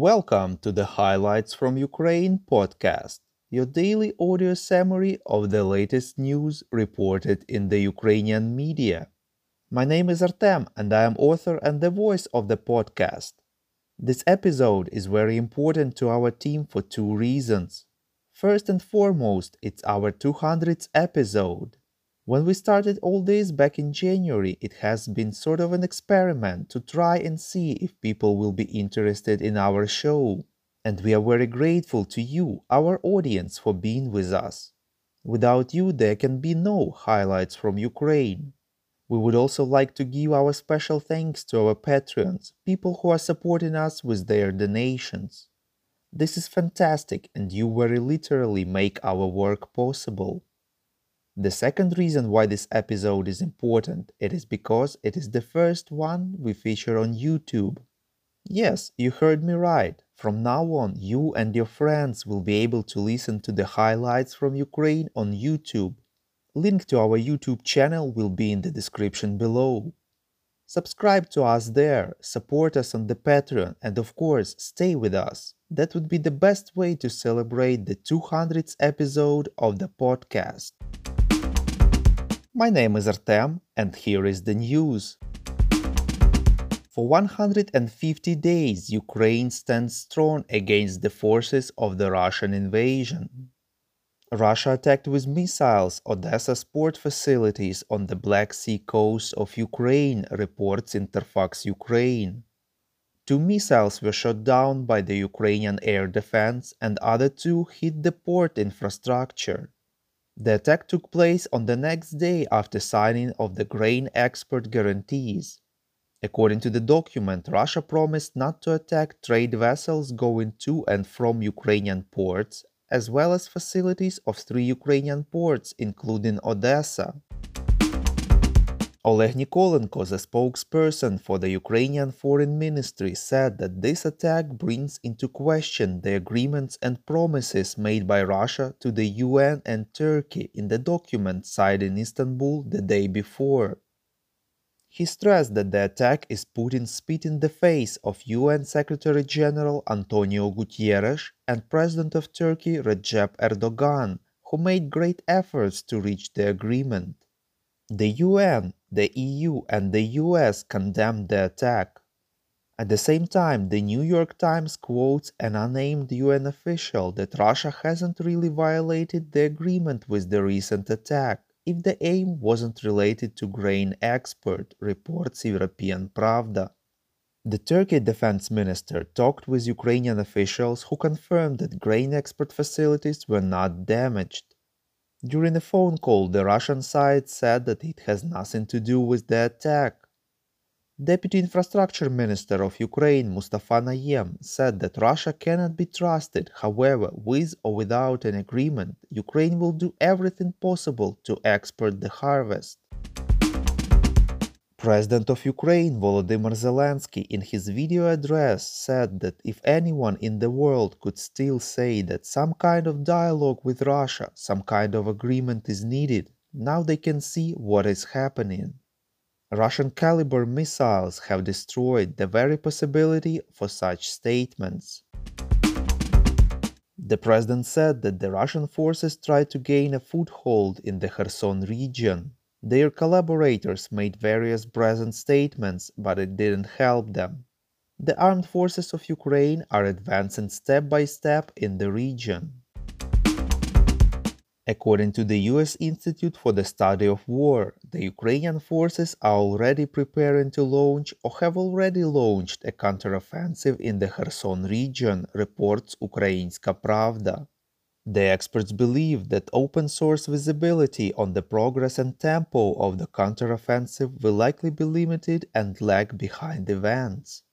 Welcome to the Highlights from Ukraine podcast, your daily audio summary of the latest news reported in the Ukrainian media. My name is Artem and I am author and the voice of the podcast. This episode is very important to our team for two reasons. First and foremost, it's our 200th episode. When we started all this back in January, it has been sort of an experiment to try and see if people will be interested in our show. And we are very grateful to you, our audience, for being with us. Without you, there can be no highlights from Ukraine. We would also like to give our special thanks to our patrons, people who are supporting us with their donations. This is fantastic, and you very literally make our work possible. The second reason why this episode is important, it is because it is the first one we feature on YouTube. Yes, you heard me right. From now on, you and your friends will be able to listen to the highlights from Ukraine on YouTube. Link to our YouTube channel will be in the description below. Subscribe to us there, support us on the Patreon, and of course, stay with us. That would be the best way to celebrate the 200th episode of the podcast. My name is Artem, and here is the news. For 150 days, Ukraine stands strong against the forces of the Russian invasion. Russia attacked with missiles Odessa's port facilities on the Black Sea coast of Ukraine, reports Interfax Ukraine. Two missiles were shot down by the Ukrainian air defense, and other two hit the port infrastructure. The attack took place on the next day after signing of the grain export guarantees. According to the document, Russia promised not to attack trade vessels going to and from Ukrainian ports, as well as facilities of three Ukrainian ports, including Odessa. Oleg Nikolenko, the spokesperson for the Ukrainian Foreign Ministry, said that this attack brings into question the agreements and promises made by Russia to the UN and Turkey in the document signed in Istanbul the day before. He stressed that the attack is putting spit in the face of UN Secretary General Antonio Guterres and President of Turkey Recep Erdogan, who made great efforts to reach the agreement. The UN, the EU, and the US condemned the attack. At the same time, the New York Times quotes an unnamed UN official that Russia hasn't really violated the agreement with the recent attack if the aim wasn't related to grain export, reports European Pravda. The Turkey defense minister talked with Ukrainian officials who confirmed that grain export facilities were not damaged. During a phone call, the Russian side said that it has nothing to do with the attack. Deputy Infrastructure Minister of Ukraine Mustafa Nayyem said that Russia cannot be trusted. However, with or without an agreement, Ukraine will do everything possible to export the harvest. President of Ukraine Volodymyr Zelensky in his video address said that if anyone in the world could still say that some kind of dialogue with Russia, some kind of agreement is needed, now they can see what is happening. Russian Kalibr missiles have destroyed the very possibility for such statements. The president said that the Russian forces tried to gain a foothold in the Kherson region, their collaborators made various brazen statements, but it didn't help them. The armed forces of Ukraine are advancing step by step in the region. According to the US Institute for the Study of War, the Ukrainian forces are already preparing to launch or have already launched a counteroffensive in the Kherson region, reports Ukrainska Pravda. The experts believe that open source visibility on the progress and tempo of the counteroffensive will likely be limited and lag behind events.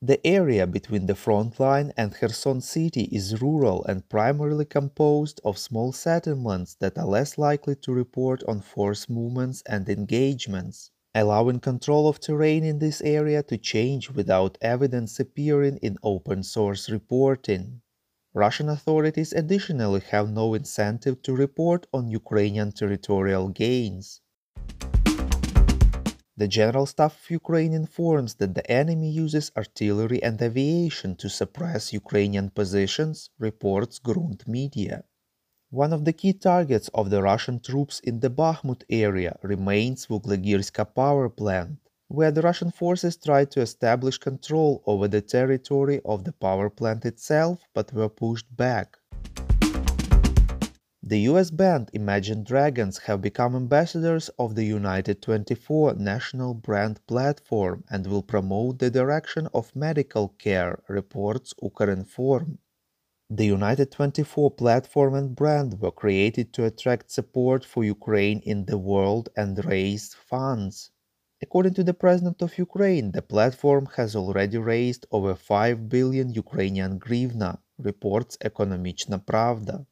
The area between the front line and Kherson city is rural and primarily composed of small settlements that are less likely to report on force movements and engagements, allowing control of terrain in this area to change without evidence appearing in open source reporting. Russian authorities additionally have no incentive to report on Ukrainian territorial gains. The General Staff of Ukraine informs that the enemy uses artillery and aviation to suppress Ukrainian positions, reports Grunt Media. One of the key targets of the Russian troops in the Bakhmut area remains Vuhlehirska power plant, where the Russian forces tried to establish control over the territory of the power plant itself but were pushed back. The US band Imagine Dragons have become ambassadors of the United 24 national brand platform and will promote the direction of medical care, reports Ukrinform. The United 24 platform and brand were created to attract support for Ukraine in the world and raise funds. According to the President of Ukraine, the platform has already raised over 5 billion Ukrainian hryvnia, reports Ekonomichna Pravda.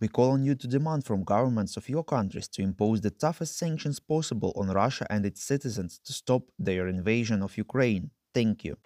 We call on you to demand from governments of your countries to impose the toughest sanctions possible on Russia and its citizens to stop their invasion of Ukraine. Thank you.